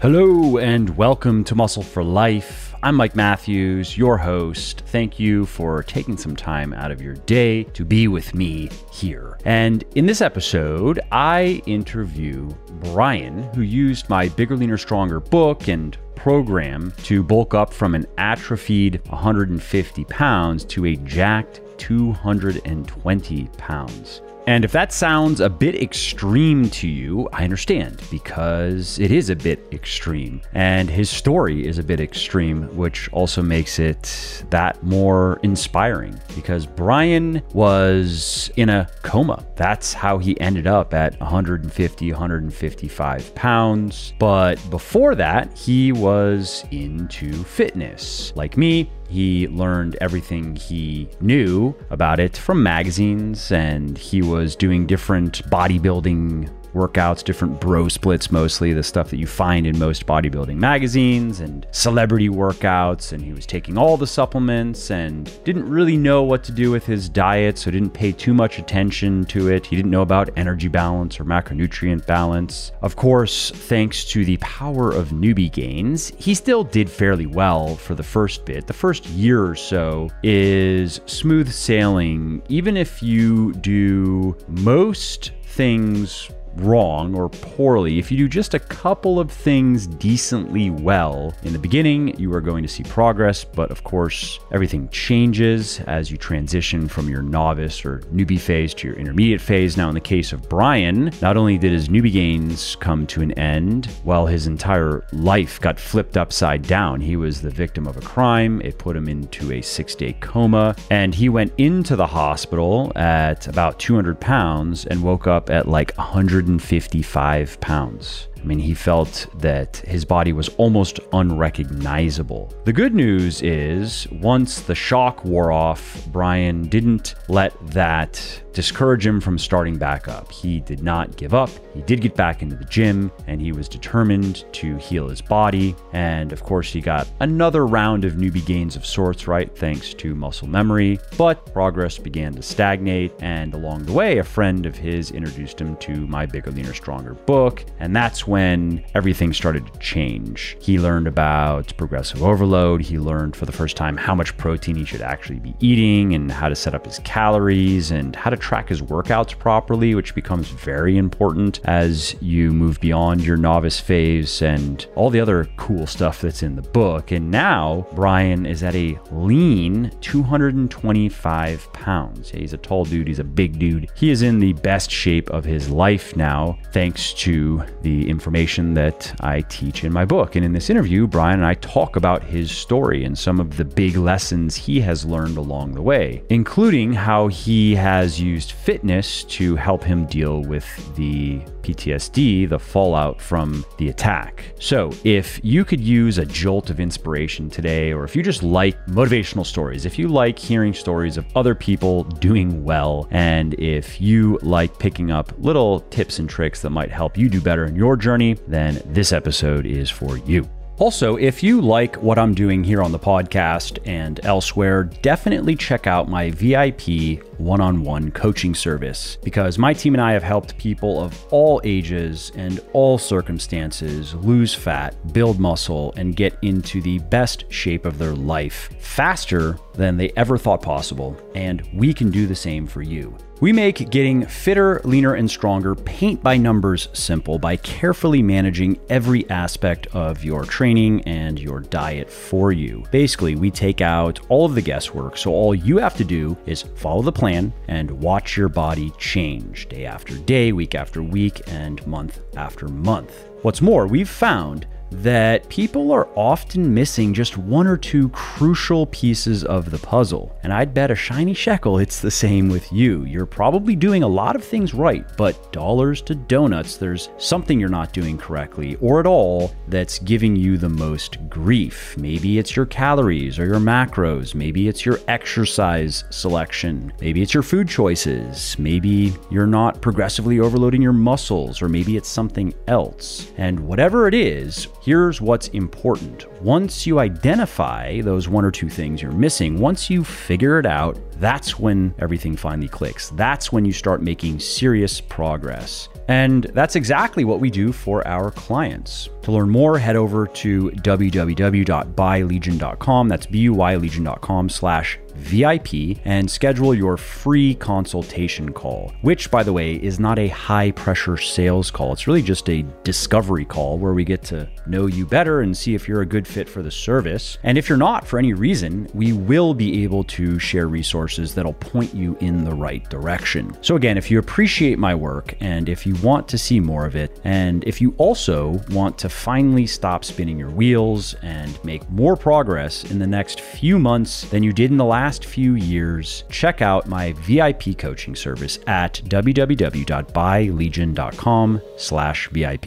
Hello, and welcome to Muscle for Life. I'm Mike Matthews, your host. Thank you for taking some time out of your day to be with me here. And in this episode, I interview Brian, who used my Bigger, Leaner, Stronger book and program to bulk up from an atrophied 150 pounds to a jacked 220 pounds. And if that sounds a bit extreme to you, I understand because it is a bit extreme. And his story is a bit extreme, which also makes it that more inspiring because Brian was in a coma. That's how he ended up at 150, 155 pounds. But before that, he was into fitness. Like me, he learned everything he knew about it from magazines, and he was doing different bodybuilding workouts, different bro splits mostly, the stuff that you find in most bodybuilding magazines and celebrity workouts. And he was taking all the supplements and didn't really know what to do with his diet, so didn't pay too much attention to it. He didn't know about energy balance or macronutrient balance. Of course, thanks to the power of newbie gains, he still did fairly well for the first bit. The first year or so is smooth sailing, even if you do most things wrong or poorly, if you do just a couple of things decently well in the beginning, you are going to see progress. But of course, everything changes as you transition from your novice or newbie phase to your intermediate phase. Now, in the case of Brian, not only did his newbie gains come to an end, while his entire life got flipped upside down. He was the victim of a crime. It put him into a six day coma, and he went into the hospital at about 200 pounds and woke up at like 100. 155 pounds. I mean, he felt that his body was almost unrecognizable. The good news is, once the shock wore off, Brian didn't let that discourage him from starting back up. He did not give up. He did get back into the gym and he was determined to heal his body. And of course, he got another round of newbie gains of sorts, right? Thanks to muscle memory. But progress began to stagnate. And along the way, a friend of his introduced him to my Bigger, Leaner, Stronger book. And that's when everything started to change. He learned about progressive overload. He learned for the first time how much protein he should actually be eating and how to set up his calories and how to track his workouts properly, which becomes very important as you move beyond your novice phase and all the other cool stuff that's in the book. And now Brian is at a lean 225 pounds. He's a tall dude, he's a big dude. He is in the best shape of his life now, thanks to the information that I teach in my book. And in this interview, Brian and I talk about his story and some of the big lessons he has learned along the way, including how he has used used fitness to help him deal with the PTSD, the fallout from the attack. So, if you could use a jolt of inspiration today, or if you just like motivational stories, if you like hearing stories of other people doing well, and if you like picking up little tips and tricks that might help you do better in your journey, then this episode is for you. Also, if you like what I'm doing here on the podcast and elsewhere, definitely check out my VIP one on one coaching service because my team and I have helped people of all ages and all circumstances lose fat, build muscle, and get into the best shape of their life faster than they ever thought possible. And we can do the same for you. We make getting fitter, leaner, and stronger paint by numbers simple by carefully managing every aspect of your training and your diet for you. Basically, we take out all of the guesswork, so all you have to do is follow the plan and watch your body change day after day, week after week, and month after month. What's more, we've found that people are often missing just one or two crucial pieces of the puzzle. And I'd bet a shiny shekel it's the same with you. You're probably doing a lot of things right, but dollars to donuts, there's something you're not doing correctly or at all that's giving you the most grief. Maybe it's your calories or your macros. Maybe it's your exercise selection. Maybe it's your food choices. Maybe you're not progressively overloading your muscles, or maybe it's something else. And whatever it is, Here's what's important. Once you identify those one or two things you're missing, once you figure it out, that's when everything finally clicks. That's when you start making serious progress. And that's exactly what we do for our clients. To learn more, head over to www.buylegion.com. That's B-U-Y-legion.com slash VIP and schedule your free consultation call, which, by the way, is not a high pressure sales call. It's really just a discovery call where we get to know you better and see if you're a good fit for the service. And if you're not for any reason, we will be able to share resources that'll point you in the right direction. So, again, if you appreciate my work and if you want to see more of it, and if you also want to finally stop spinning your wheels and make more progress in the next few months than you did in the last last few years, check out my VIP coaching service at www.buylegion.com slash VIP.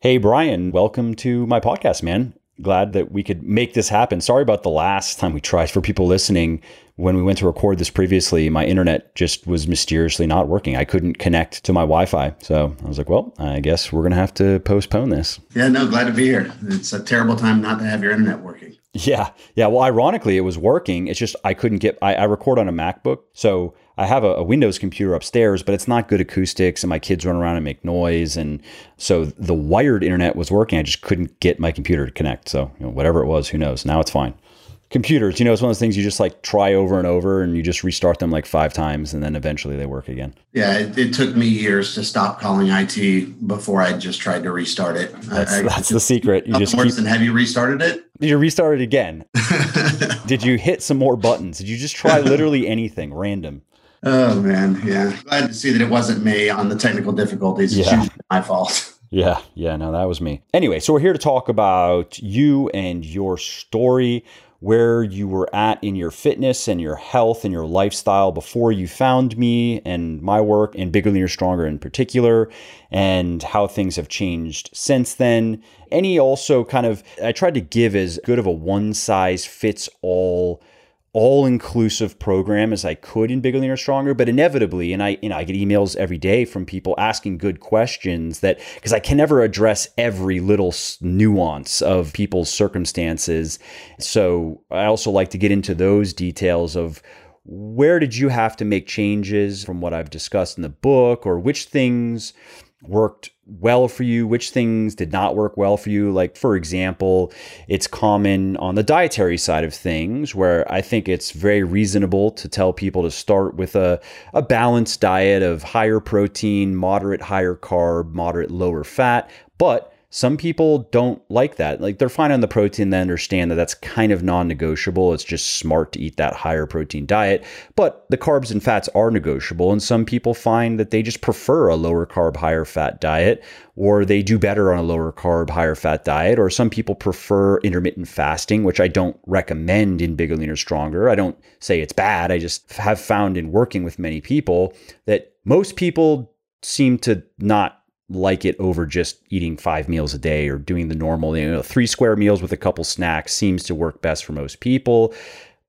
Hey, Brian, welcome to my podcast, man. Glad that we could make this happen. Sorry about the last time we tried for people listening. When we went to record this previously, my internet just was mysteriously not working. I couldn't connect to my Wi Fi. So I was like, well, I guess we're going to have to postpone this. Yeah, no, glad to be here. It's a terrible time not to have your internet working. Yeah. Yeah. Well, ironically, it was working. It's just I couldn't get, I, I record on a MacBook. So I have a, a, Windows computer upstairs, but it's not good acoustics and my kids run around and make noise. And so the wired internet was working. I just couldn't get my computer to connect. So, you know, whatever it was, who knows? Now it's fine computers, you know, it's one of those things you just like try over and over and you just restart them like five times and then eventually they work again. Yeah, it, it took me years to stop calling IT before I just tried to restart it. That's, I, that's I, the secret. You just keep, than have you restarted it? You restart it again? Did you hit some more buttons? Did you just try literally anything random? Oh man, yeah. Glad to see that it wasn't me on the technical difficulties. It's yeah. my fault. Yeah, yeah, no, that was me. Anyway, so we're here to talk about you and your story where you were at in your fitness and your health and your lifestyle before you found me and my work and Bigger Leaner Stronger in particular, and how things have changed since then. Any also kind of, I tried to give as good of a one size fits all all inclusive program as I could in Bigger Leaner Stronger, but inevitably, and I you know I get emails every day from people asking good questions that because I can never address every little nuance of people's circumstances. So I also like to get into those details of where did you have to make changes from what I've discussed in the book or which things worked well for you, which things did not work well for you. Like, for example, it's common on the dietary side of things where I think it's very reasonable to tell people to start with a, a balanced diet of higher protein, moderate higher carb, moderate lower fat, but some people don't like that. Like they're fine on the protein, they understand that that's kind of non negotiable. It's just smart to eat that higher protein diet. But the carbs and fats are negotiable. And some people find that they just prefer a lower carb, higher fat diet, or they do better on a lower carb, higher fat diet. Or some people prefer intermittent fasting, which I don't recommend in Bigger, Leaner, Stronger. I don't say it's bad. I just have found in working with many people that most people seem to not like it over just eating five meals a day or doing the normal, you know, three square meals with a couple snacks seems to work best for most people.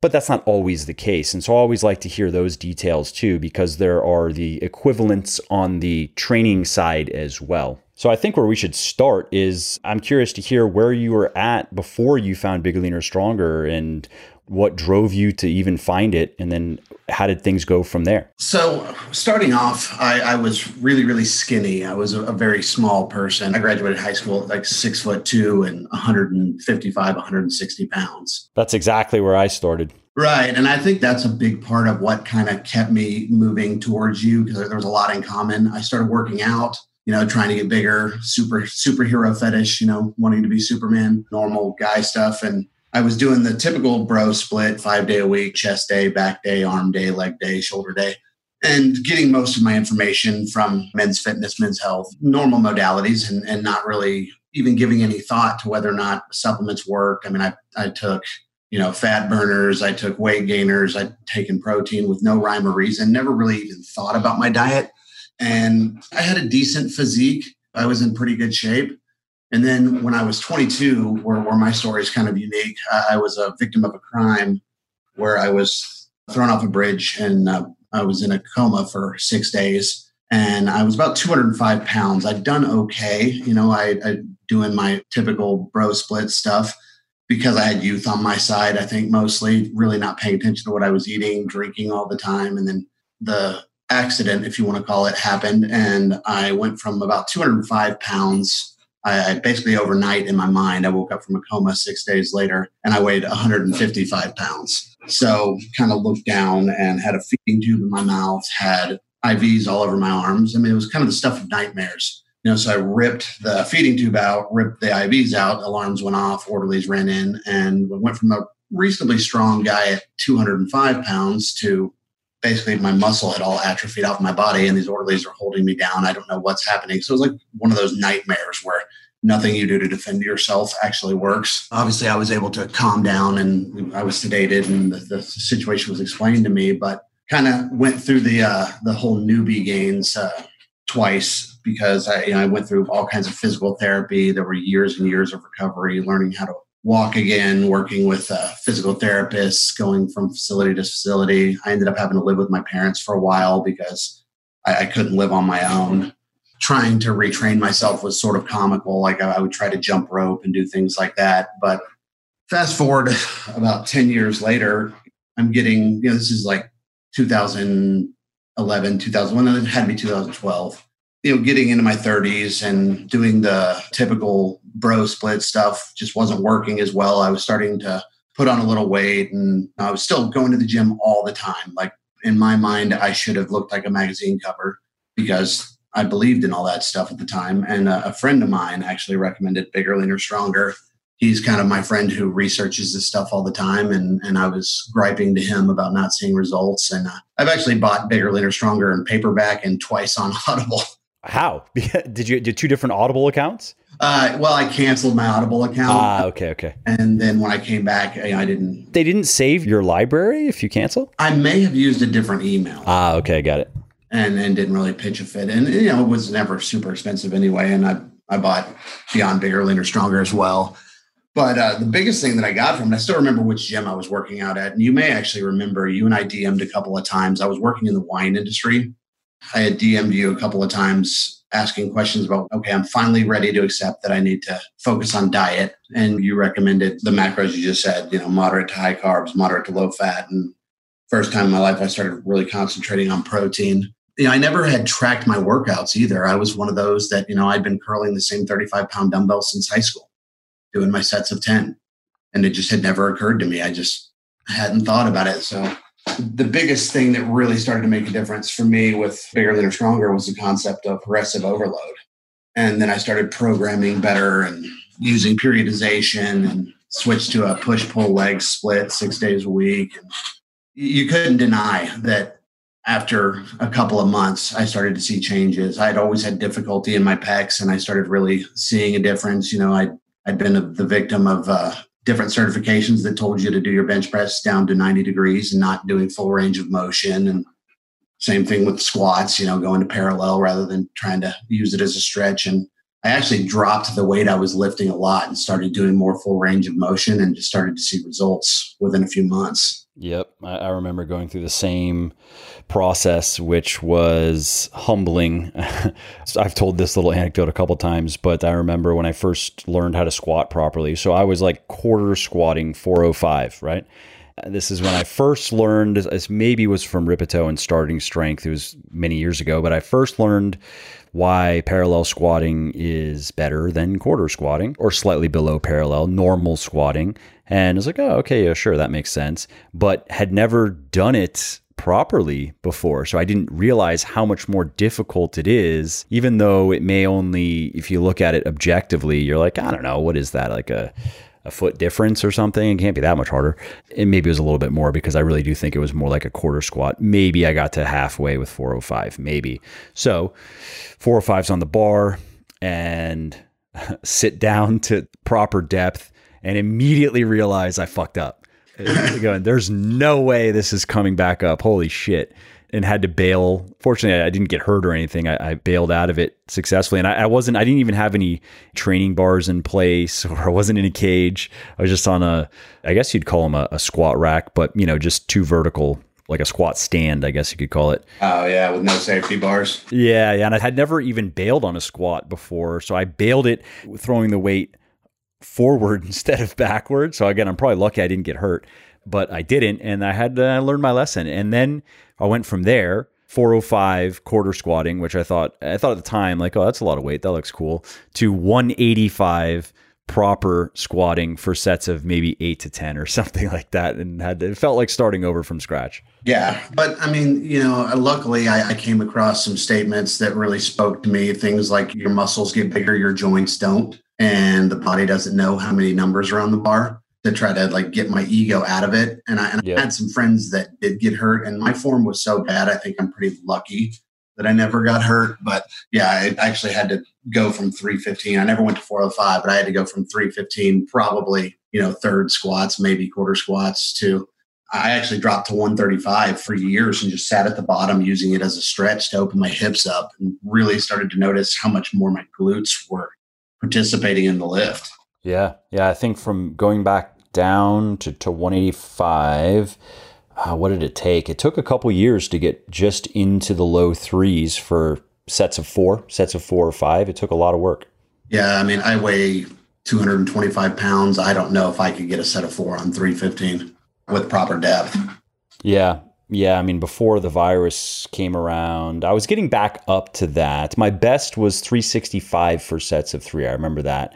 But that's not always the case. And so I always like to hear those details too, because there are the equivalents on the training side as well. So I think where we should start is I'm curious to hear where you were at before you found Bigger Leaner Stronger and what drove you to even find it? And then how did things go from there? So starting off i, I was really really skinny. I was a, a, very small person. I graduated high school at like six foot two and 155 160 pounds. That's exactly where i started. Right and i think that's a big part of what kind of kept me moving towards you because there was a lot in common. I started working out you know, trying to get bigger, super superhero fetish, you know, wanting to be Superman, normal guy stuff. And I was doing the typical bro split, five day a week, chest day, back day, arm day, leg day, shoulder day, and getting most of my information from men's fitness, men's health, normal modalities, and, and not really even giving any thought to whether or not supplements work. I mean, I, I took, you know, fat burners, I took weight gainers, I'd taken protein with no rhyme or reason, never really even thought about my diet. And I had a decent physique. I was in pretty good shape and then when I was 22, where, where my story is kind of unique, I was a victim of a crime where I was thrown off a bridge and uh, I was in a coma for six days. and I was about 205 pounds. I'd done okay, you know, I, I doing my typical bro split stuff because I had youth on my side. I think mostly really not paying attention to what I was eating, drinking all the time, and then the accident, if you want to call it, happened, and I went from about 205 pounds. I, basically overnight in my mind, I woke up from a coma six days later, and I weighed 155 pounds. So, kind of looked down and had a feeding tube in my mouth, had IVs all over my arms. I mean, it was kind of the stuff of nightmares. You know, so I ripped the feeding tube out, ripped the IVs out, alarms went off, orderlies ran in, and went from a reasonably strong guy at 205 pounds to basically my muscle had all atrophied off my body and these orderlies are holding me down. I don't know what's happening. So it was like one of those nightmares where nothing you do to defend yourself actually works. Obviously, I was able to calm down and I was sedated and the, the situation was explained to me, but kind of went through the uh, the whole newbie gains uh, twice because I, you know, I went through all kinds of physical therapy. There were years and years of recovery, learning how to walk again, working with physical therapists, going from facility to facility. I ended up having to live with my parents for a while because I, I couldn't live on my own. Trying to retrain myself was sort of comical. Like I, I would try to jump rope and do things like that. But fast forward about 10 years later, I'm getting, you know, this is like 2011, 2001, it had to be 2012. You know, getting into my 30s and doing the typical bro split stuff just wasn't working as well. I was starting to put on a little weight and I was still going to the gym all the time. Like in my mind, I should have looked like a magazine cover because I believed in all that stuff at the time. And a, friend of mine actually recommended Bigger, Leaner, Stronger he's kind of my friend who researches this stuff all the time and and I was griping to him about not seeing results and uh, I've actually bought bigger leaner stronger in paperback and twice on audible how? Did you did two different audible accounts? Uh, well i canceled my audible account. Ah okay okay. And then when i came back I, I didn't. They didn't save your library if you cancel i may have used a different email. Ah okay got it. And and didn't really pitch a fit. And you know it was never super expensive anyway. And i i bought beyond bigger leaner stronger as well. But uh, the biggest thing that I got from it, I still remember which gym I was working out at. And you may actually remember, you and I DM'd a couple of times. I was working in the wine industry. I had DM'd you a couple of times asking questions about, okay, I'm finally ready to accept that I need to focus on diet. And you recommended the macros you just said, you know, moderate to high carbs, moderate to low fat. And first time in my life, I started really concentrating on protein. You know, I never had tracked my workouts either. I was one of those that, you know, I'd been curling the same 35 pound dumbbell since high school doing my sets of 10. And it just had never occurred to me. I just hadn't thought about it. So the biggest thing that really started to make a difference for me with Bigger, Leaner, Stronger was the concept of progressive overload. And then I started programming better and using periodization and switched to a push pull leg split six days a week. And you couldn't deny that after a couple of months, I started to see changes. I'd always had difficulty in my pecs and I started really seeing a difference. You know, I I'd been the victim of uh, different certifications that told you to do your bench press down to 90 degrees and not doing full range of motion. And same thing with squats, you know, going to parallel rather than trying to use it as a stretch. And I actually dropped the weight I was lifting a lot and started doing more full range of motion and just started to see results within a few months. Yep. I, I, remember going through the same process, which was humbling. I've told this little anecdote a couple times, but I remember when I first learned how to squat properly. So I was like quarter squatting 405, right? This is when I first learned, this maybe was from Rippetoe and starting strength. It was many years ago, but I first learned why parallel squatting is better than quarter squatting or slightly below parallel, normal squatting. And I was like, oh, okay, yeah, sure, that makes sense. But had never done it properly before. So I didn't realize how much more difficult it is, even though it may only, if you look at it objectively, you're like, I don't know, what is that? Like a a foot difference or something. It can't be that much harder. And maybe it was a little bit more because I really do think it was more like a quarter squat. Maybe I got to halfway with 405, maybe. So 405's on the bar and sit down to proper depth and immediately realize I fucked up. Going, there's no way this is coming back up. Holy shit and had to bail. Fortunately, I didn't get hurt or anything. I, I bailed out of it successfully, and I, I, wasn't. I didn't even have any training bars in place, or I wasn't in a cage. I was just on a. I guess you'd call them a, a squat rack, but you know, just two vertical like a squat stand, I guess you could call it. Oh yeah, with no safety bars. Yeah, yeah. And I had never even bailed on a squat before. So I bailed it throwing the weight forward instead of backward. So again, I'm probably lucky I didn't get hurt, but I didn't. And I had to learn my lesson. And then I went from there 405 quarter squatting, which I thought I thought at the time like, oh, that's a lot of weight. That looks cool. To 185 proper squatting for sets of maybe eight to ten or something like that, and had it felt like starting over from scratch. Yeah, but I mean, you know, luckily I, I came across some statements that really spoke to me. Things like your muscles get bigger, your joints don't, and the body doesn't know how many numbers are on the bar to try to like get my ego out of it. And I, and yeah. I had some friends that did get hurt, and my form was so bad. I think I'm pretty lucky that I never got hurt. But yeah, I actually had to go from 315. I never went to 405, but I had to go from 315, probably you know third squats, maybe quarter squats, to I actually dropped to 135 for years and just sat at the bottom using it as a stretch to open my hips up and really started to notice how much more my glutes were participating in the lift. Yeah. Yeah. I think from going back down to, to 185. Uh, what did it take? It took a couple years to get just into the low threes for sets of four, sets of four or five. It took a lot of work. Yeah, I mean, I weigh 225 pounds. I don't know if I could get a set of four on 315 with proper depth. Yeah. Yeah. I mean, before the virus came around, I was getting back up to that. My best was 365 for sets of three. I remember that.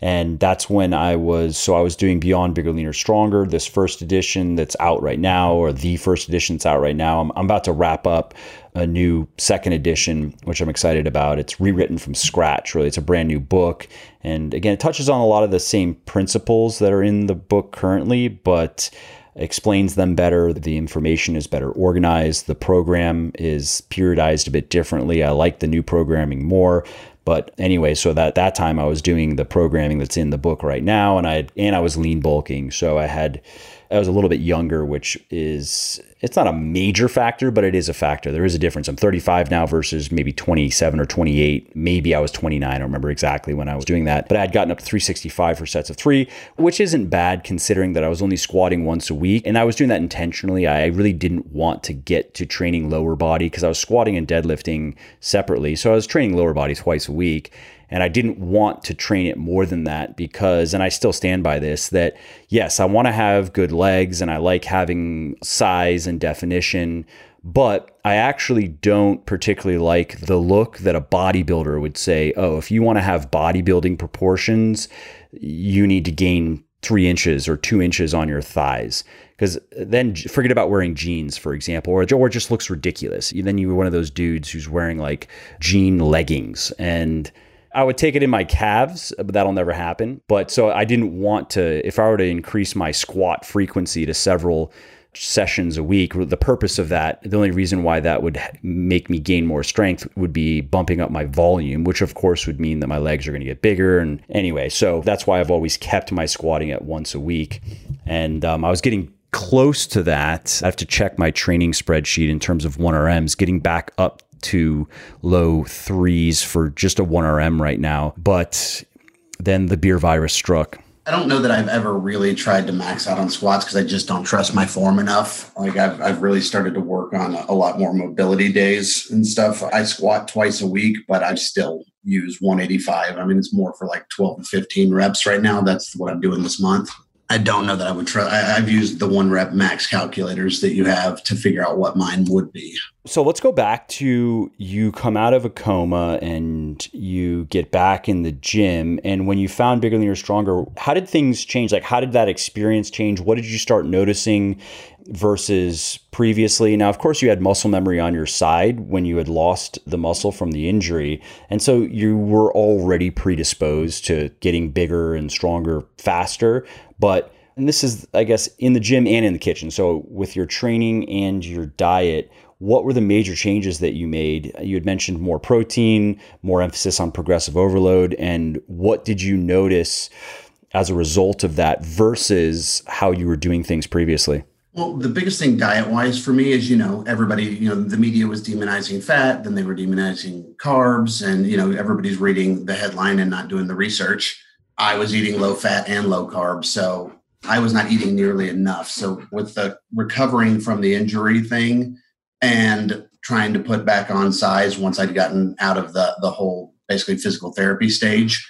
And that's when I was, so I was doing Beyond Bigger, Leaner, Stronger, this first edition that's out right now, or the first edition that's out right now. I'm, I'm about to wrap up a new second edition, which I'm excited about. It's rewritten from scratch, really. It's a brand new book. And again, it touches on a lot of the same principles that are in the book currently, but explains them better. The information is better organized. The program is periodized a bit differently. I like the new programming more. But anyway, so that that time I was doing the programming that's in the book right now, and I and I was lean bulking, so I had I was a little bit younger, which is it's not a major factor, but it is a factor. There is a difference. I'm 35 now versus maybe 27 or 28. Maybe I was 29. I don't remember exactly when I was doing that, but I had gotten up to 365 for sets of three, which isn't bad considering that I was only squatting once a week. And I was doing that intentionally. I really didn't want to get to training lower body because I was squatting and deadlifting separately. So I was training lower body twice a week. And I didn't want to train it more than that because, and I still stand by this, that yes, I want to have good legs and I like having size and definition, but I actually don't particularly like the look that a bodybuilder would say, oh, if you want to have bodybuilding proportions, you need to gain three inches or two inches on your thighs. Because then forget about wearing jeans for example or, or it just looks ridiculous. Then you're one of those dudes who's wearing like jean leggings. And I would take it in my calves, but that'll never happen. But so I didn't want to, if I were to increase my squat frequency to several sessions a week, the purpose of that, the only reason why that would make me gain more strength would be bumping up my volume, which of course would mean that my legs are going to get bigger. And anyway, so that's why I've always kept my squatting at once a week. And um, I was getting close to that. I have to check my training spreadsheet in terms of 1RMs, getting back up to low threes for just a 1RM right now. But then the beer virus struck. I don't know that I've ever really tried to max out on squats because I just don't trust my form enough. Like I've, I've really started to work on a lot more mobility days and stuff. I squat twice a week, but I still use 185. I mean, it's more for like 12 to 15 reps right now. That's what I'm doing this month. I don't know that I would try. I've used the one rep max calculators that you have to figure out what mine would be. So let's go back to you come out of a coma and you get back in the gym. And when you found Bigger, Leaner, Stronger, how did things change? Like, how did that experience change? What did you start noticing versus previously? Now, of course, you had muscle memory on your side when you had lost the muscle from the injury. And so you were already predisposed to getting bigger and stronger faster. But and this is, I guess, in the gym and in the kitchen. So, with your training and your diet, what were the major changes that you made? You had mentioned more protein, more emphasis on progressive overload, and what did you notice as a result of that versus how you were doing things previously? Well, the biggest thing diet wise for me is, you know, everybody, you know, the media was demonizing fat, then they were demonizing carbs, and, you know, everybody's reading the headline and not doing the research. I was eating low fat and low carbs. So I was not eating nearly enough. So with the recovering from the injury thing and trying to put back on size once I'd gotten out of the the whole basically physical therapy stage,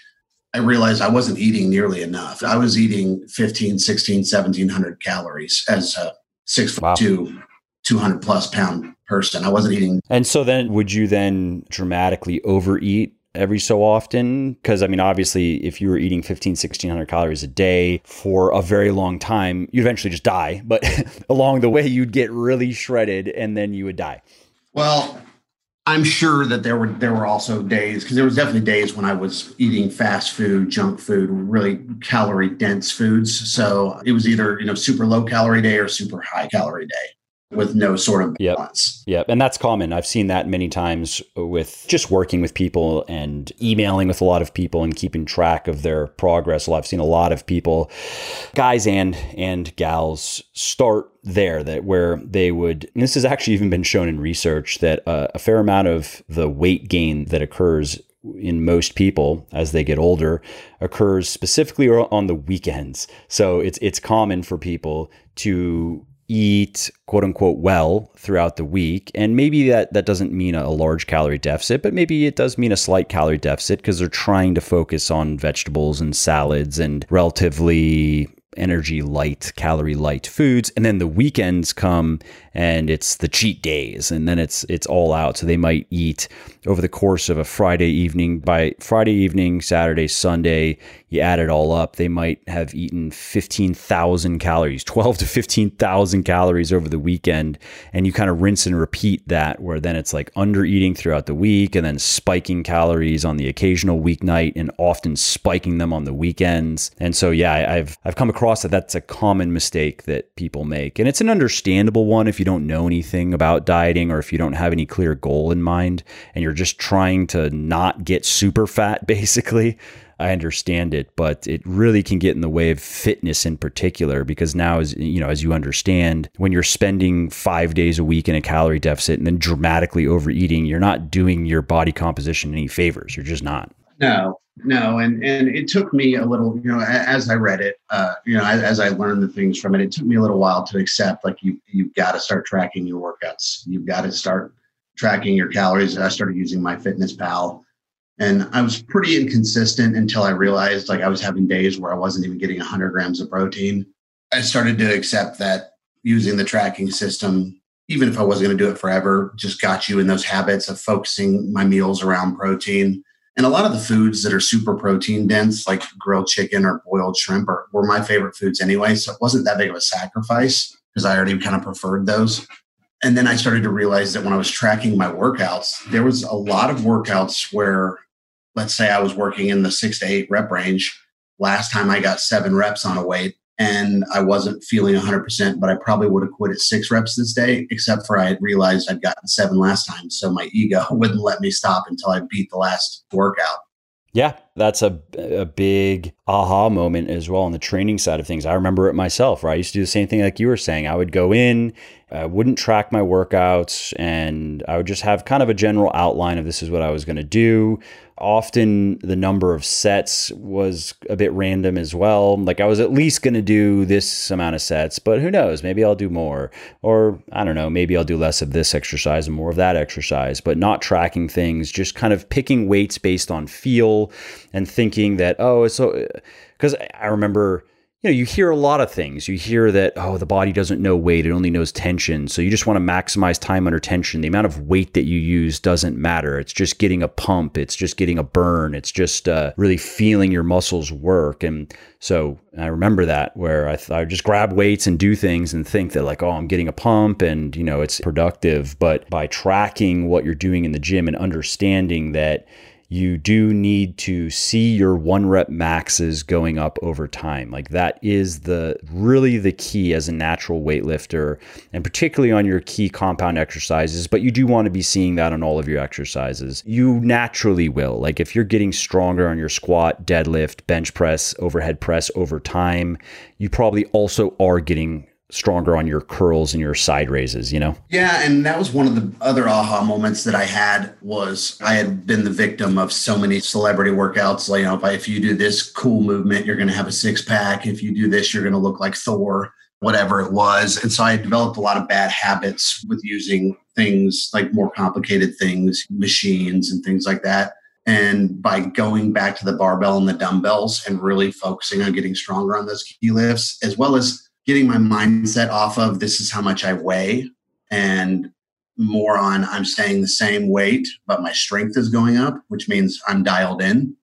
I realized I wasn't eating nearly enough. I was eating 15, 16, 1700 calories as a six foot wow. two, 200 plus pound person. I wasn't eating. And so then would you then dramatically overeat every so often because i mean obviously if you were eating 15 1600 calories a day for a very long time you'd eventually just die but along the way you'd get really shredded and then you would die well i'm sure that there were there were also days because there was definitely days when i was eating fast food junk food really calorie dense foods. So it was either you know super low calorie day or super high calorie day with no sort of balance. Yep. yep. And that's common. I've seen that many times with just working with people and emailing with a lot of people and keeping track of their progress. Well, I've seen a lot of people, guys and and gals, start there that where they would this has actually even been shown in research that uh, a fair amount of the weight gain that occurs in most people as they get older occurs specifically on the weekends. So it's it's common for people to eat quote unquote well throughout the week. And maybe that, that doesn't mean a large calorie deficit, but maybe it does mean a slight calorie deficit because they're trying to focus on vegetables and salads and relatively energy light, calorie light foods. And then the weekends come and it's the cheat days and then it's it's all out. So they might eat over the course of a Friday evening by Friday evening, Saturday, Sunday, you add it all up, they might have eaten 15,000 calories, 12 to 15,000 calories over the weekend and you kind of rinse and repeat that where then it's like under eating throughout the week and then spiking calories on the occasional weeknight and often spiking them on the weekends. And so yeah, I've I've come across that that's a common mistake that people make. And it's an understandable one if you don't know anything about dieting or if you don't have any clear goal in mind and you're just trying to not get super fat, basically. I understand it, but it really can get in the way of fitness in particular because now as you know, as you understand, when you're spending 5 days a week in a calorie deficit and then dramatically overeating, you're not doing your body composition any favors. You're just not. No, no, and and it took me a little, you know, as I read it, uh, you know, as, as, I learned the things from it, it took me a little while to accept like you you've got to start tracking your workouts. You've got to start tracking your calories. I started using MyFitnessPal, and I was pretty inconsistent until I realized like I was having days where I wasn't even getting 100 grams of protein. I started to accept that using the tracking system, even if I wasn't going to do it forever, just got you in those habits of focusing my meals around protein and a lot of the foods that are super protein dense, like grilled chicken or boiled shrimp, are, were my favorite foods anyway. So it wasn't that big of a sacrifice because I already kind of preferred those. And then I started to realize that when I was tracking my workouts, there was a lot of workouts where, let's say I was working in the six to eight rep range. Last time I got seven reps on a weight, and I wasn't feeling 100%, but I probably would have quit at six reps this day, except for I had realized I'd gotten seven last time. So my ego wouldn't let me stop until I beat the last workout. Yeah, that's a, a big aha moment as well on the training side of things. I remember it myself, right? I used to do the same thing like you were saying. I would go in, I wouldn't track my workouts, and I would just have kind of a general outline of this is what I was going to do often the number of sets was a bit random as well. Like I was at least going to do this amount of sets, but who knows? Maybe I'll do more. Or I don't know, maybe I'll do less of this exercise and more of that exercise, but not tracking things, just kind of picking weights based on feel and thinking that, oh, so, because I remember you know, you hear a lot of things. You hear that, oh, the body doesn't know weight, it only knows tension. So you just want to maximize time under tension. The amount of weight that you use doesn't matter. It's just getting a pump, it's just getting a burn, it's just uh, really feeling your muscles work. And so I remember that where I, th- I just grab weights and do things and think that, like, oh, I'm getting a pump and, you know, it's productive. But by tracking what you're doing in the gym and understanding that, you do need to see your one rep maxes going up over time. Like that is the really the key as a natural weightlifter, and particularly on your key compound exercises. But you do want to be seeing that on all of your exercises. You naturally will. Like if you're getting stronger on your squat, deadlift, bench press, overhead press over time, you probably also are getting stronger on your curls and your side raises, you know? Yeah, and that was one of the other aha moments that I had was I had been the victim of so many celebrity workouts. Like, you know, if, you do this cool movement, you're going to have a six pack. If you do this, you're going to look like Thor, whatever it was. And so I developed a lot of bad habits with using things like more complicated things, machines and things like that. And by going back to the barbell and the dumbbells and really focusing on getting stronger on those key lifts, as well as getting my mindset off of this is how much I weigh and more on I'm staying the same weight, but my strength is going up, which means I'm dialed in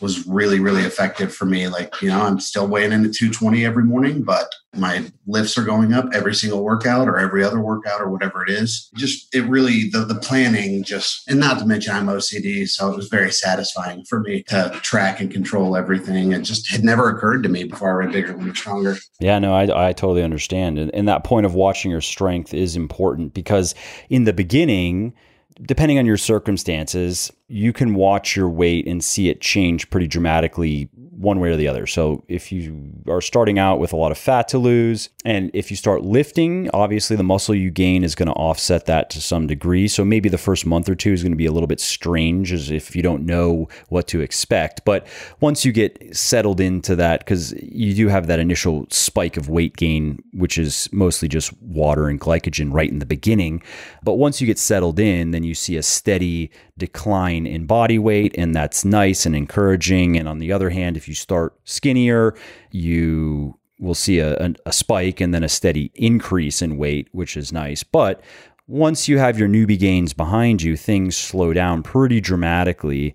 was really, really effective for me. Like, you know, I'm still weighing in at 220 every morning, but my lifts are going up every single workout or every other workout or whatever it is. Just, it really, the, the planning just, and not to mention I'm OCD. So it was very satisfying for me to track and control everything. It just had never occurred to me before I read Bigger and Stronger. Yeah, no, I, I totally understand. And, and that point of watching your strength is important because in the beginning, depending on your circumstances, you can watch your weight and see it change pretty dramatically one way or the other. So if you are starting out with a lot of fat to lose, and if you start lifting, obviously the muscle you gain is going to offset that to some degree. So maybe the first month or two is going to be a little bit strange as if you don't know what to expect. But once you get settled into that, because you do have that initial spike of weight gain, which is mostly just water and glycogen right in the beginning. But once you get settled in, then you see a steady decline in body weight, and that's nice and encouraging. And on the other hand, if you start skinnier, you will see a, a, spike and then a steady increase in weight, which is nice. But once you have your newbie gains behind you, things slow down pretty dramatically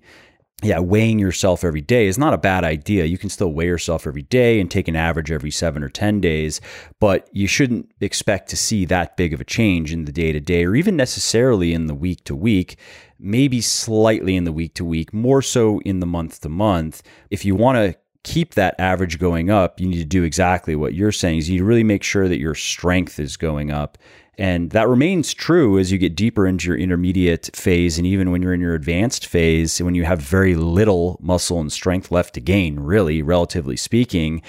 yeah, weighing yourself every day is not a bad idea. You can still weigh yourself every day and take an average every seven or 10 days, but you shouldn't expect to see that big of a change in the day to day or even necessarily in the week to week, maybe slightly in the week to week, more so in the month to month. If you want to keep that average going up, you need to do exactly what you're saying is you need to really make sure that your strength is going up and that remains true as you get deeper into your intermediate phase. And even when you're in your advanced phase, when you have very little muscle and strength left to gain, really, relatively speaking,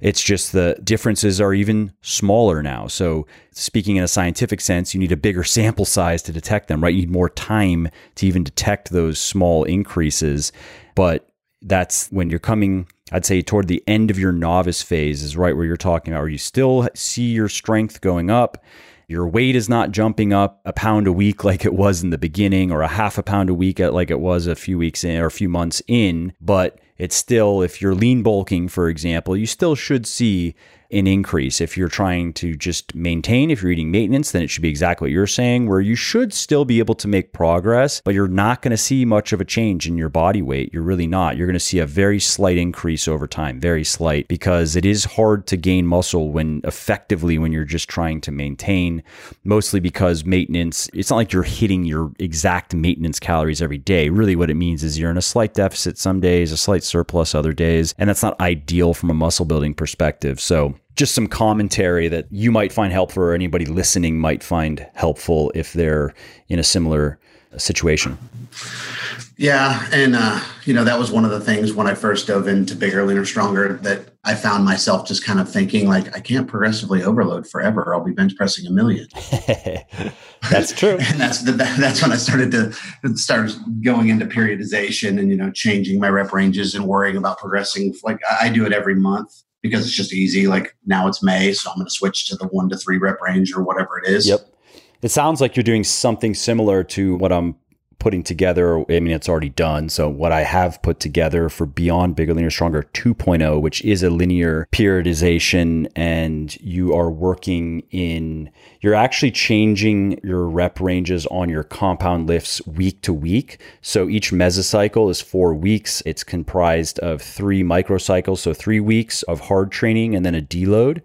it's just the differences are even smaller now. So, speaking in a scientific sense, you need a bigger sample size to detect them, right? You need more time to even detect those small increases. But that's when you're coming I'd say toward the end of your novice phase is right where you're talking about, where you still see your strength going up. Your weight is not jumping up a pound a week like it was in the beginning or a half a pound a week like it was a few weeks in or a few months in, but it's still, if you're lean bulking, for example, you still should see an increase. If you're trying to just maintain, if you're eating maintenance, then it should be exactly what you're saying, where you should still be able to make progress, but you're not going to see much of a change in your body weight. You're really not. You're going to see a very slight increase over time, very slight, because it is hard to gain muscle when effectively when you're just trying to maintain, mostly because maintenance, it's not like you're hitting your exact maintenance calories every day. Really, what it means is you're in a slight deficit some days, a slight surplus other days, and that's not ideal from a muscle building perspective. So, just some commentary that you might find helpful or anybody listening might find helpful if they're in a similar situation. Yeah, and uh, you know that was one of the things when I first dove into bigger, leaner, stronger that I found myself just kind of thinking like I can't progressively overload forever. I'll be bench pressing a million. that's true, and that's the, that's when I started to start going into periodization and you know changing my rep ranges and worrying about progressing. Like I do it every month because it's just easy. Like now it's May, so I'm going to switch to the one to three rep range or whatever it is. Yep. It sounds like you're doing something similar to what I'm putting together. I mean, it's already done. So, what I have put together for Beyond Bigger, Leaner, Stronger 2.0, which is a linear periodization, and you are working in, you're actually changing your rep ranges on your compound lifts week to week. So, each mesocycle is four weeks. It's comprised of three microcycles. So, three weeks of hard training and then a deload.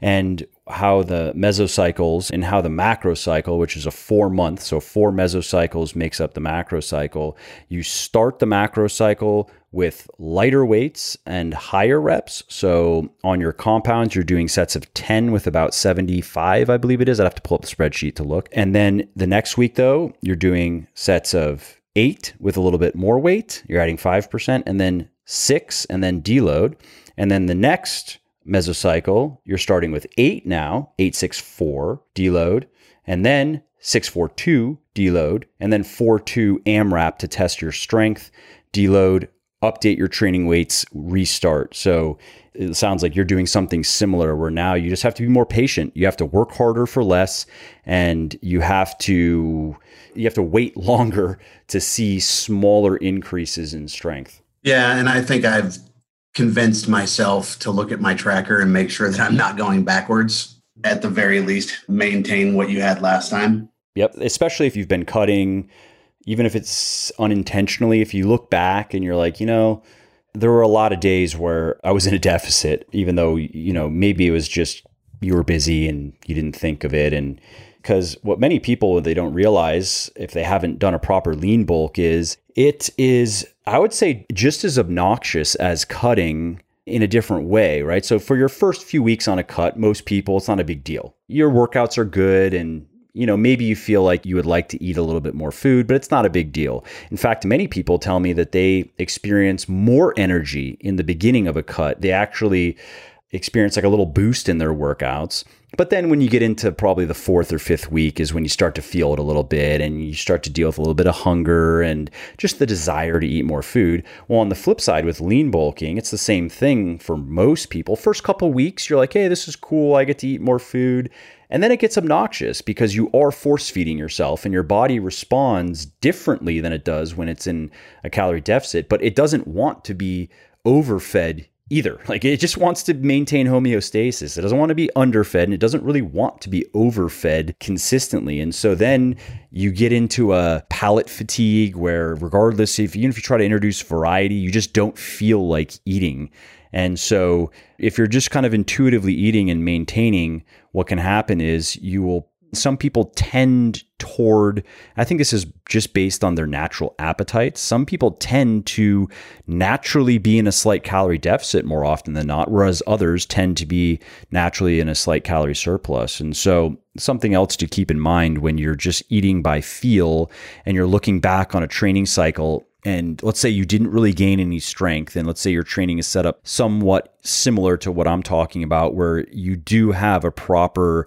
And how the mesocycles and how the macro cycle, which is a four month, so four mesocycles makes up the macro cycle. You start the macro cycle with lighter weights and higher reps. So on your compounds, you're doing sets of 10 with about 75, I believe it is. I'd have to pull up the spreadsheet to look. And then the next week, though, you're doing sets of eight with a little bit more weight. You're adding 5%, and then six, and then deload. And then the next mesocycle, you're starting with eight now, 864 deload, and then 642 deload, and then 42 AMRAP to test your strength, deload, update your training weights, restart. So it sounds like you're doing something similar where now you just have to be more patient. You have to work harder for less and you have to you have to wait longer to see smaller increases in strength. Yeah, and I think I've convinced myself to look at my tracker and make sure that I'm not going backwards. At the very least, maintain what you had last time. Yep, especially if you've been cutting even if it's unintentionally, if you look back and you're like, you know, there were a lot of days where I was in a deficit, even though, you know, maybe it was just you were busy and you didn't think of it. And because what many people they don't realize if they haven't done a proper lean bulk is it is, I would say, just as obnoxious as cutting in a different way, right? So for your first few weeks on a cut, most people, it's not a big deal. Your workouts are good and you know, maybe you feel like you would like to eat a little bit more food, but it's not a big deal. In fact, many people tell me that they experience more energy in the beginning of a cut. They actually experience like a little boost in their workouts. But then when you get into probably the fourth or fifth week is when you start to feel it a little bit and you start to deal with a little bit of hunger and just the desire to eat more food. Well, on the flip side with lean bulking, it's the same thing for most people. First couple weeks, you're like, hey, this is cool. I get to eat more food. And then it gets obnoxious because you are force feeding yourself and your body responds differently than it does when it's in a calorie deficit, but it doesn't want to be overfed either. Like it just wants to maintain homeostasis. It doesn't want to be underfed and it doesn't really want to be overfed consistently. And so then you get into a palate fatigue where regardless if even if you try to introduce variety, you just don't feel like eating. And so if you're just kind of intuitively eating and maintaining, what can happen is you will some people tend toward i think this is just based on their natural appetites. Some people tend to naturally be in a slight calorie deficit more often than not whereas others tend to be naturally in a slight calorie surplus. And so something else to keep in mind when you're just eating by feel and you're looking back on a training cycle and let's say you didn't really gain any strength and let's say your training is set up somewhat similar to what I'm talking about where you do have a proper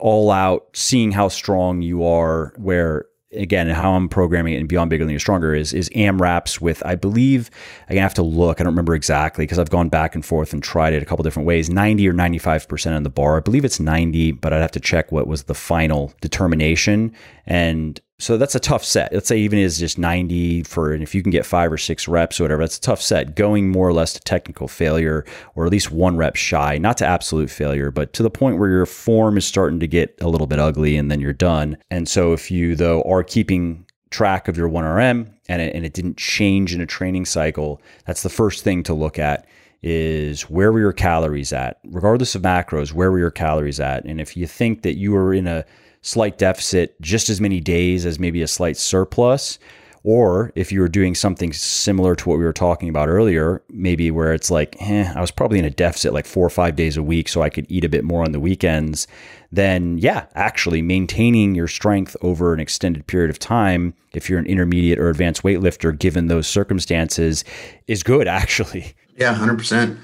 all out seeing how strong you are where again how I'm programming it and beyond Bigger Leaner Stronger is is AMRAPs with I believe I have to look I don't remember exactly because I've gone back and forth and tried it a couple different ways 90 or 95 percent on the bar I believe it's 90 but I'd have to check what was the final determination. And so that's a tough set. Let's say even is just 90 for, and if you can get five or six reps or whatever, that's a tough set. Going more or less to technical failure or at least one rep shy, not to absolute failure, but to the point where your form is starting to get a little bit ugly and then you're done. And so if you, though, are keeping track of your 1RM and it, and it didn't change in a training cycle, that's the first thing to look at is where were your calories at? Regardless of macros, where were your calories at? And if you think that you are in a slight deficit just as many days as maybe a slight surplus. Or if you were doing something similar to what we were talking about earlier, maybe where it's like, eh, I was probably in a deficit like four or five days a week, so I could eat a bit more on the weekends, then yeah, actually maintaining your strength over an extended period of time, if you're an intermediate or advanced weightlifter, given those circumstances, is good actually. Yeah, 100%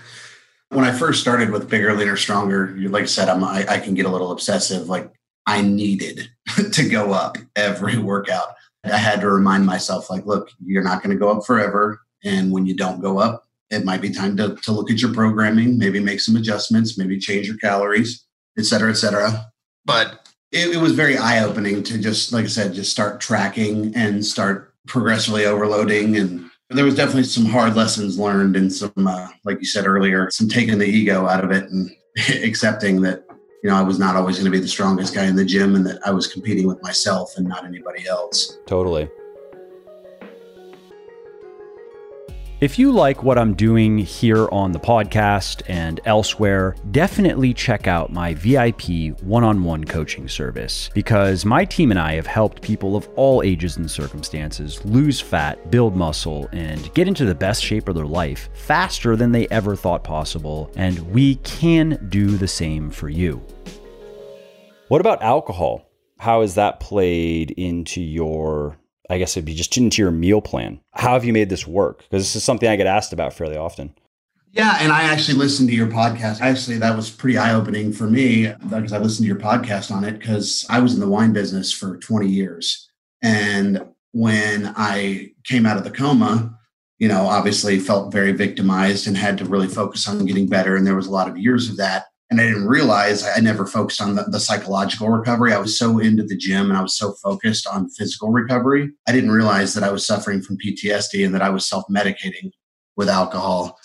when I first started with bigger, leaner, stronger, like I said, I'm, I, I, can get a little obsessive. Like I needed to go up every workout. I had to remind myself, like, look, you're not going to go up forever. And when you don't go up, it might be time to, to look at your programming, maybe make some adjustments, maybe change your calories, et cetera, et cetera. But it, it was very eye opening to just, like I said, just start tracking and start progressively overloading. And there was definitely some hard lessons learned and some, uh, like you said earlier, some taking the ego out of it and accepting that you know, I was not always going to be the strongest guy in the gym and that I was competing with myself and not anybody else. Totally. If you like what I'm doing here on the podcast and elsewhere, definitely check out my VIP one on one coaching service because my team and I have helped people of all ages and circumstances lose fat, build muscle, and get into the best shape of their life faster than they ever thought possible. And we can do the same for you. What about alcohol? How has that played into your I guess it'd be just into your meal plan. How have you made this work? Because this is something I get asked about fairly often. Yeah, and I actually listened to your podcast. Actually, that was pretty eye opening for me because I listened to your podcast on it because I was in the wine business for 20 years. And when I came out of the coma, you know, obviously felt very victimized and had to really focus on getting better. And there was a lot of years of that. And I didn't realize I never focused on the, the, psychological recovery. I was so into the gym and I was so focused on physical recovery. I didn't realize that I was suffering from PTSD and that I was self medicating with alcohol.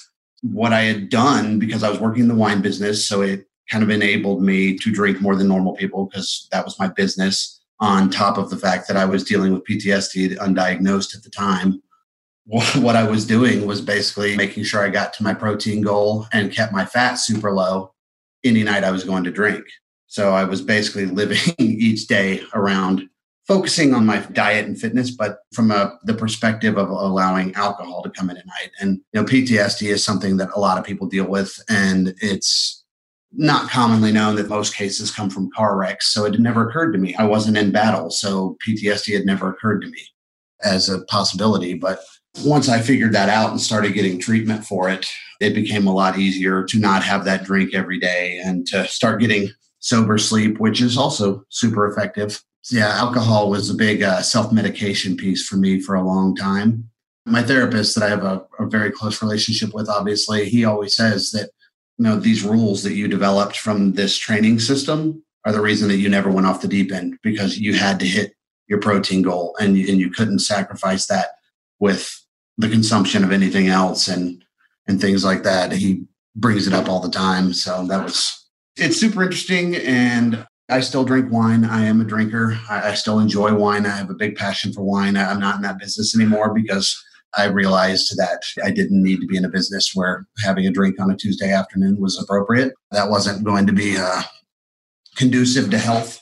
What I had done because I was working in the wine business, so it kind of enabled me to drink more than normal people because that was my business, on top of the fact that I was dealing with PTSD undiagnosed at the time what I was doing was basically making sure I got to my protein goal and kept my fat super low any night I was going to drink. So I was basically living each day around focusing on my diet and fitness, but from a, the perspective of allowing alcohol to come in at night. And you know, PTSD is something that a lot of people deal with, and it's not commonly known that most cases come from car wrecks. So it never occurred to me. I wasn't in battle, so PTSD had never occurred to me as a possibility. But once I figured that out and started getting treatment for it, it became a lot easier to not have that drink every day and to start getting sober sleep, which is also super effective. Yeah, alcohol was a big uh, self medication piece for me for a long time. My therapist, that I have a, a very close relationship with, obviously, he always says that you know these rules that you developed from this training system are the reason that you never went off the deep end because you had to hit your protein goal and and you couldn't sacrifice that with the consumption of anything else and and things like that. He brings it up all the time. So that was it's super interesting and I still drink wine. I am a drinker. I, I still enjoy wine. I have a big passion for wine. I, I'm not in that business anymore because I realized that I didn't need to be in a business where having a drink on a Tuesday afternoon was appropriate. That wasn't going to be uh, conducive to health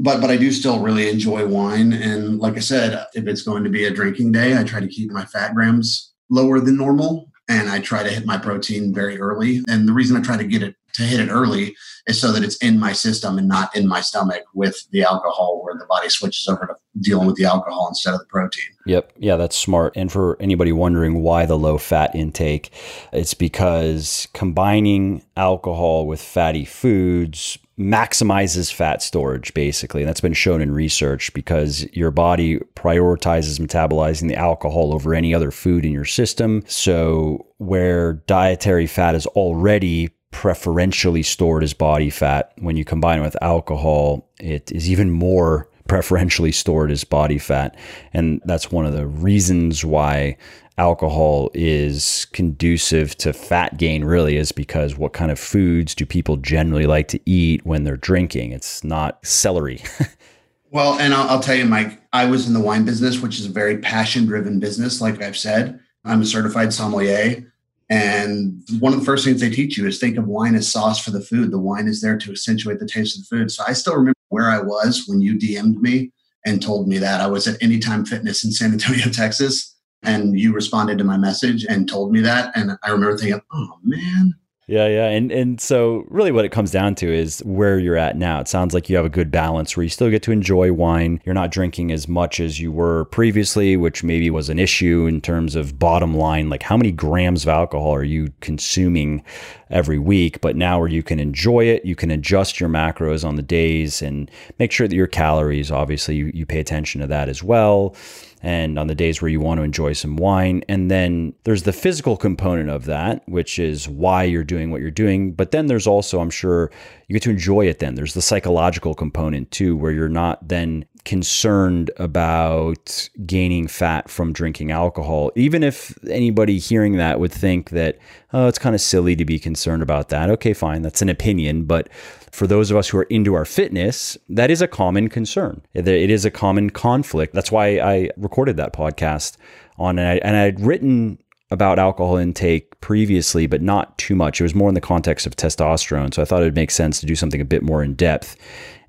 but but I do still really enjoy wine. And like I said, if it's going to be a drinking day, I try to keep my fat grams lower than normal, and I try to hit my protein very early. And the reason I try to get it to hit it early is so that it's in my system and not in my stomach with the alcohol, where the body switches over to dealing with the alcohol instead of the protein. Yep. Yeah, that's smart. And for anybody wondering why the low fat intake, it's because combining alcohol with fatty foods maximizes fat storage basically. And that's been shown in research because your body prioritizes metabolizing the alcohol over any other food in your system. So where dietary fat is already preferentially stored as body fat when you combine it with alcohol it is even more preferentially stored as body fat. And that's one of the reasons why alcohol is conducive to fat gain really is because what kind of foods do people generally like to eat when they're drinking? It's not celery. well, and I'll, I'll, tell you, Mike, I was in the wine business, which is a very passion driven business. Like I've said, I'm a certified sommelier. And one of the first things they teach you is think of wine as sauce for the food. The wine is there to accentuate the taste of the food. So I still remember where I was when you DM'd me and told me that I was at Anytime Fitness in San Antonio, Texas and you responded to my message and told me that and i remember thinking oh man yeah, yeah. And and so really what it comes down to is where you're at now. It sounds like you have a good balance where you still get to enjoy wine. You're not drinking as much as you were previously, which maybe was an issue in terms of bottom line, like how many grams of alcohol are you consuming every week, but now where you can enjoy it, you can adjust your macros on the days and make sure that your calories, obviously you, you pay attention to that as well and on the days where you want to enjoy some wine. And then there's the physical component of that, which is why you're doing what you're doing. But then there's also, I'm sure, you get to enjoy it then. There's the psychological component too, where you're not then concerned about gaining fat from drinking alcohol. Even if anybody hearing that would think that, oh, it's kind of silly to be concerned about that. Okay, fine, that's an opinion. But for those of us who are into our fitness, that is a common concern. It is a common conflict. That's why I recorded that podcast on, and, I, and I'd written about alcohol intake previously, but not too much. It was more in the context of testosterone. So I thought it would make sense to do something a bit more in depth.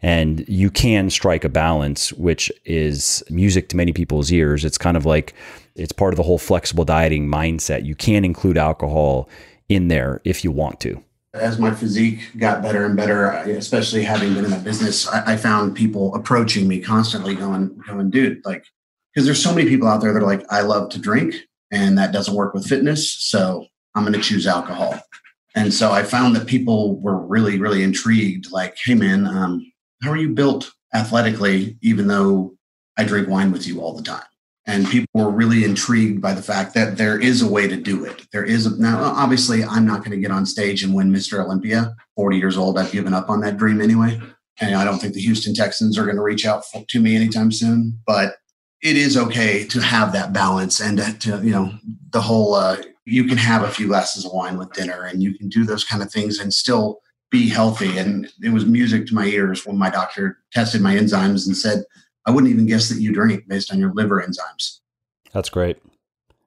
And you can strike a balance, which is music to many people's ears. It's kind of like it's part of the whole flexible dieting mindset. You can include alcohol in there if you want to as my physique got better and better, especially having been in that business, I, found people approaching me constantly going, going, dude, like, because there's so many people out there that are like, I love to drink and that doesn't work with fitness. So I'm going to choose alcohol. And so I found that people were really, really intrigued. Like, hey, man, um, how are you built athletically, even though I drink wine with you all the time? And people were really intrigued by the fact that there is a way to do it. There is a, now, obviously, I'm not going to get on stage and win Mr. Olympia. 40 years old, I've given up on that dream anyway. And I don't think the Houston Texans are going to reach out to me anytime soon. But it is okay to have that balance and to, you know, the whole, uh, you can have a few glasses of wine with dinner and you can do those kind of things and still be healthy. And it was music to my ears when my doctor tested my enzymes and said, I wouldn't even guess that you drink based on your liver enzymes. That's great.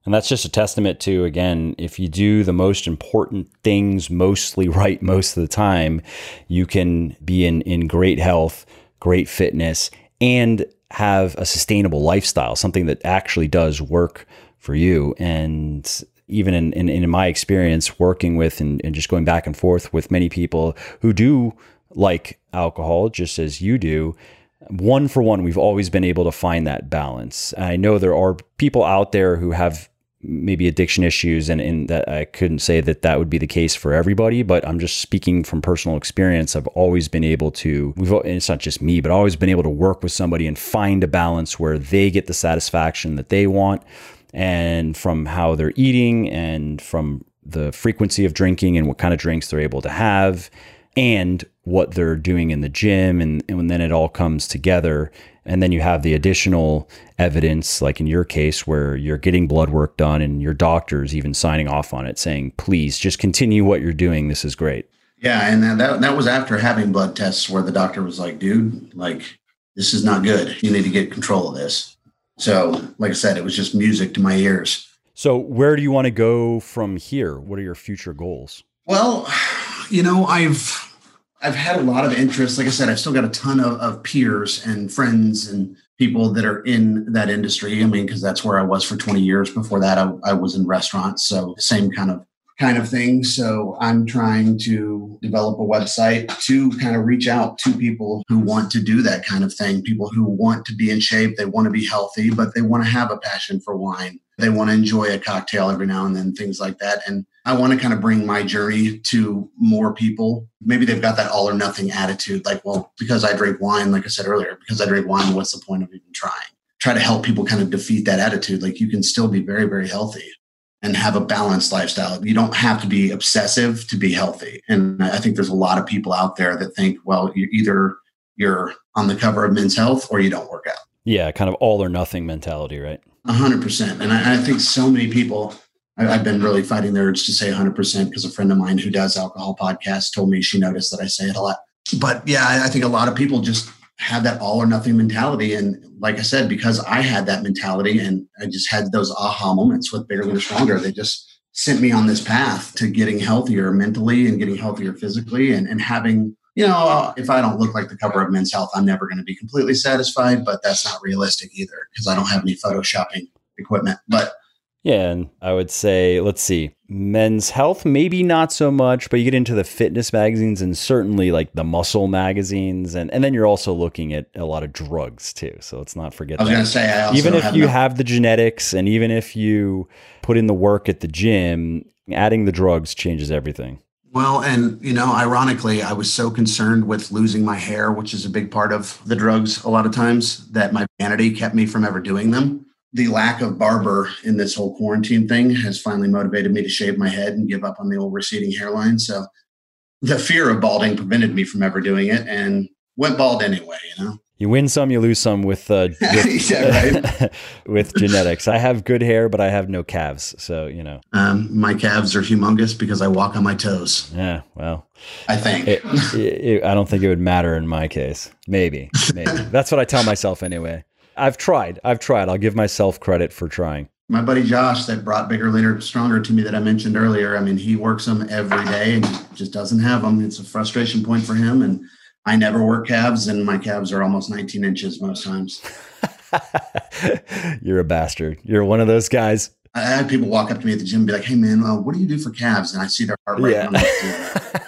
And that's just a testament to, again, if you do the most important things mostly right most of the time, you can be in, in great health, great fitness, and have a sustainable lifestyle, something that actually does work for you. And even in, in, in my experience working with and, and just going back and forth with many people who do like alcohol, just as you do, one for one, we've always been able to find that balance. And I know there are people out there who have maybe addiction issues and, and that I couldn't say that that would be the case for everybody, but I'm just speaking from personal experience. I've always been able to, we've, it's not just me, but always been able to work with somebody and find a balance where they get the satisfaction that they want and from how they're eating and from the frequency of drinking and what kind of drinks they're able to have and what they're doing in the gym and, and then it all comes together. And then you have the additional evidence like in your case where you're getting blood work done and your doctor's even signing off on it saying please just continue what you're doing. This is great. Yeah and that, that, that was after having blood tests where the doctor was like dude like this is not good. You need to get control of this so, like I said, it was just music to my ears. So, where do you want to go from here? What are your future goals? Well, you know, I've I've had a lot of interest. Like I said, I've still got a ton of, of peers and friends and people that are in that industry. I mean, because that's where I was for 20 years. Before that, I, I was in restaurants. So, same kind of kind of thing. So I'm trying to develop a website to kind of reach out to people who want to do that kind of thing, people who want to be in shape, they want to be healthy, but they want to have a passion for wine. They want to enjoy a cocktail every now and then, things like that. And I want to kind of bring my journey to more people. Maybe they've got that all or nothing attitude, like, well, because I drink wine, like I said earlier, because I drink wine, what's the point of even trying? Try to help people kind of defeat that attitude. Like you can still be very, very healthy and have a balanced lifestyle. You don't have to be obsessive to be healthy. And I think there's a lot of people out there that think, well, you either you're on the cover of Men's Health or you don't work out. Yeah, kind of all or nothing mentality, right? A hundred percent. And I, I, think so many people. I, have been really fighting the urge to say hundred percent because a friend of mine who does alcohol podcasts told me she noticed that I say it a lot. But yeah, I, I think a lot of people just have that all or nothing mentality. And like I said, because I had that mentality and I just had those aha moments with Bigger Leaner Stronger, they just sent me on this path to getting healthier mentally and getting healthier physically and, and having, you know, if I don't look like the cover of Men's Health, I'm never going to be completely satisfied, but that's not realistic either because I don't have any photoshopping equipment. But yeah, and I would say, let's see, men's health, maybe not so much, but you get into the fitness magazines and certainly like the muscle magazines. And, and then you're also looking at a lot of drugs too. So let's not forget I was going to say, even if you no- have the genetics and even if you put in the work at the gym, adding the drugs changes everything. Well, and you know, ironically, I was so concerned with losing my hair, which is a big part of the drugs a lot of times, that my vanity kept me from ever doing them the lack of barber in this whole quarantine thing has finally motivated me to shave my head and give up on the old receding hairline. So the fear of balding prevented me from ever doing it and went bald anyway, you know. You win some, you lose some with uh, with, yeah, with genetics. I have good hair, but I have no calves, so you know. Um, my calves are humongous because I walk on my toes. Yeah, well, I think it, it, it, I don't think it would matter in my case. Maybe, maybe that's what I tell myself anyway. I've tried. I've tried. I'll give myself credit for trying. My buddy Josh that brought Bigger Leaner Stronger to me that I mentioned earlier. I mean, he works them every day and just doesn't have them. It's a frustration point for him. And I never work calves, and my calves are almost 19 inches most times. You're a bastard. You're one of those guys. I had people walk up to me at the gym and be like, "Hey, man, well, what do you do for calves?" And I see their heart rate. Yeah.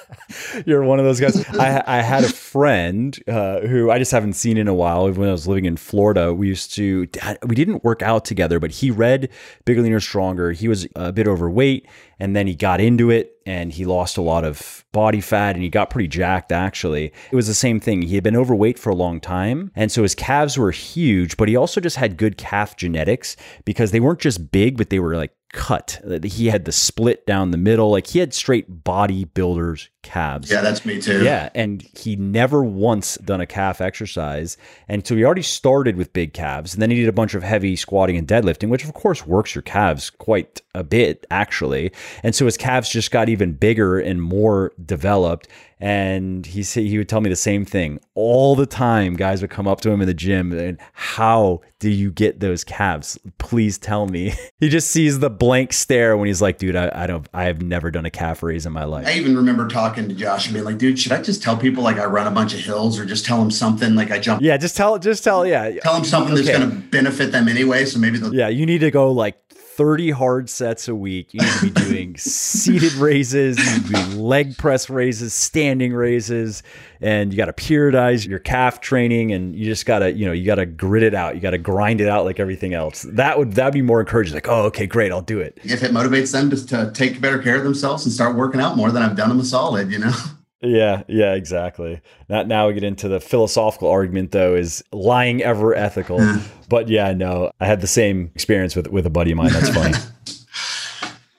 You're one of those guys. I, I had a friend uh, who I just haven't seen in a while. When I was living in Florida, we used to, we didn't work out together, but he read Bigger, Leaner, Stronger. He was a bit overweight and then he got into it and he lost a lot of body fat and he got pretty jacked actually. It was the same thing. He had been overweight for a long time. And so his calves were huge, but he also just had good calf genetics because they weren't just big, but they were like cut. He had the split down the middle. Like he had straight bodybuilder's calves. Yeah, that's me too. Yeah. And he never once done a calf exercise. And so he already started with big calves. And then he did a bunch of heavy squatting and deadlifting, which of course works your calves quite a bit, actually. And so his calves just got even bigger and more developed. And he he would tell me the same thing all the time. Guys would come up to him in the gym and how do you get those calves? Please tell me. he just sees the blank stare when he's like, dude, I, I don't I have never done a calf raise in my life. I even remember talking to Josh and being like, dude, should I just tell people like I run a bunch of hills or just tell them something like I jump? Yeah, just tell just tell yeah. Tell them something okay. that's gonna benefit them anyway. So maybe they'll Yeah, you need to go like 30 hard sets a week. You need to be doing seated raises, you need to be leg press raises, standing raises, and you got to periodize your calf training and you just got to, you know, you got to grit it out. You got to grind it out like everything else. That would that'd be more encouraging like, "Oh, okay, great, I'll do it." If it motivates them to, to take better care of themselves and start working out more, then I've done them a solid, you know. Yeah, yeah, exactly. Not now we get into the philosophical argument though, is lying ever ethical? Hmm. but yeah, no, I had the same experience with with a buddy of mine. That's funny.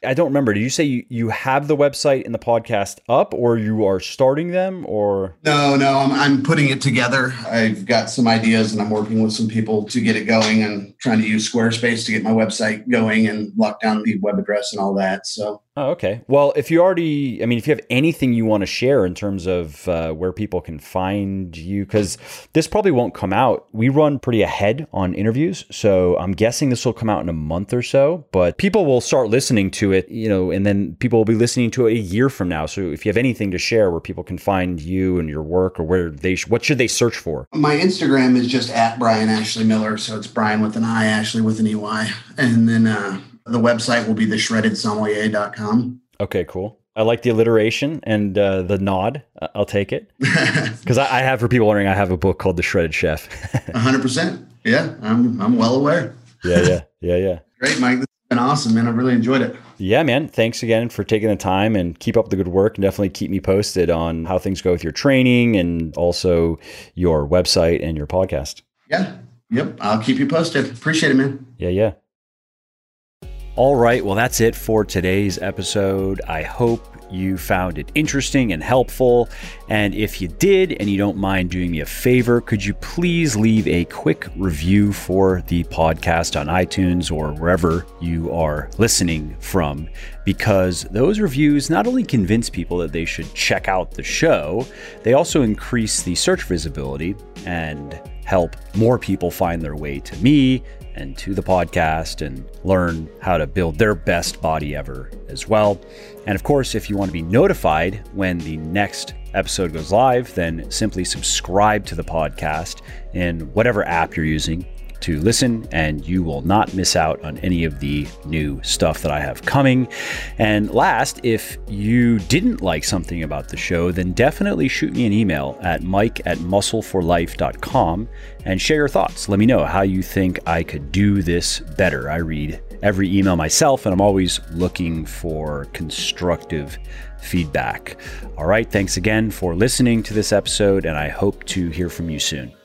I don't remember. Did you say you, you have the website and the podcast up or you are starting them or? No, no, I'm, I'm putting it together. I've got some ideas and I'm working with some people to get it going and trying to use Squarespace to get my website going and lock down the web address and all that. So Oh, okay. Well, if you already, I mean, if you have anything you want to share in terms of uh, where people can find you, because this probably won't come out. We run pretty ahead on interviews. So I'm guessing this will come out in a month or so, but people will start listening to it, you know, and then people will be listening to it a year from now. So if you have anything to share where people can find you and your work or where they, sh- what should they search for? My Instagram is just at Brian Ashley Miller. So it's Brian with an I, Ashley with an EY. And then, uh, the website will be the shreddedsommelier.com. Okay, cool. I like the alliteration and uh, the nod. I'll take it because I, I, have for people wondering. I have a book called The Shredded Chef. hundred percent. Yeah, I'm I'm well aware. yeah, yeah, yeah, yeah. Great, Mike. This has been awesome, man. I really enjoyed it. Yeah, man. Thanks again for taking the time and keep up the good work. And definitely keep me posted on how things go with your training and also your website and your podcast. Yeah. Yep. I'll keep you posted. Appreciate it, man. Yeah, yeah. All right, well, that's it for today's episode. I hope you found it interesting and helpful. And if you did, and you don't mind doing me a favor, could you please leave a quick review for the podcast on iTunes or wherever you are listening from? Because those reviews not only convince people that they should check out the show, they also increase the search visibility and help more people find their way to me and to the podcast and learn how to build their best body ever as well. And of course, if you want to be notified when the next episode goes live, then simply subscribe to the podcast in whatever app you're using to listen, and you will not miss out on any of the new stuff that I have coming. And last, if you didn't like something about the show, then definitely shoot me an email at mike at muscleforlife.com and share your thoughts. Let me know how you think I could do this better. I read every email myself, and I'm always looking for constructive feedback. All right, thanks again for listening to this episode, and I hope to hear from you soon.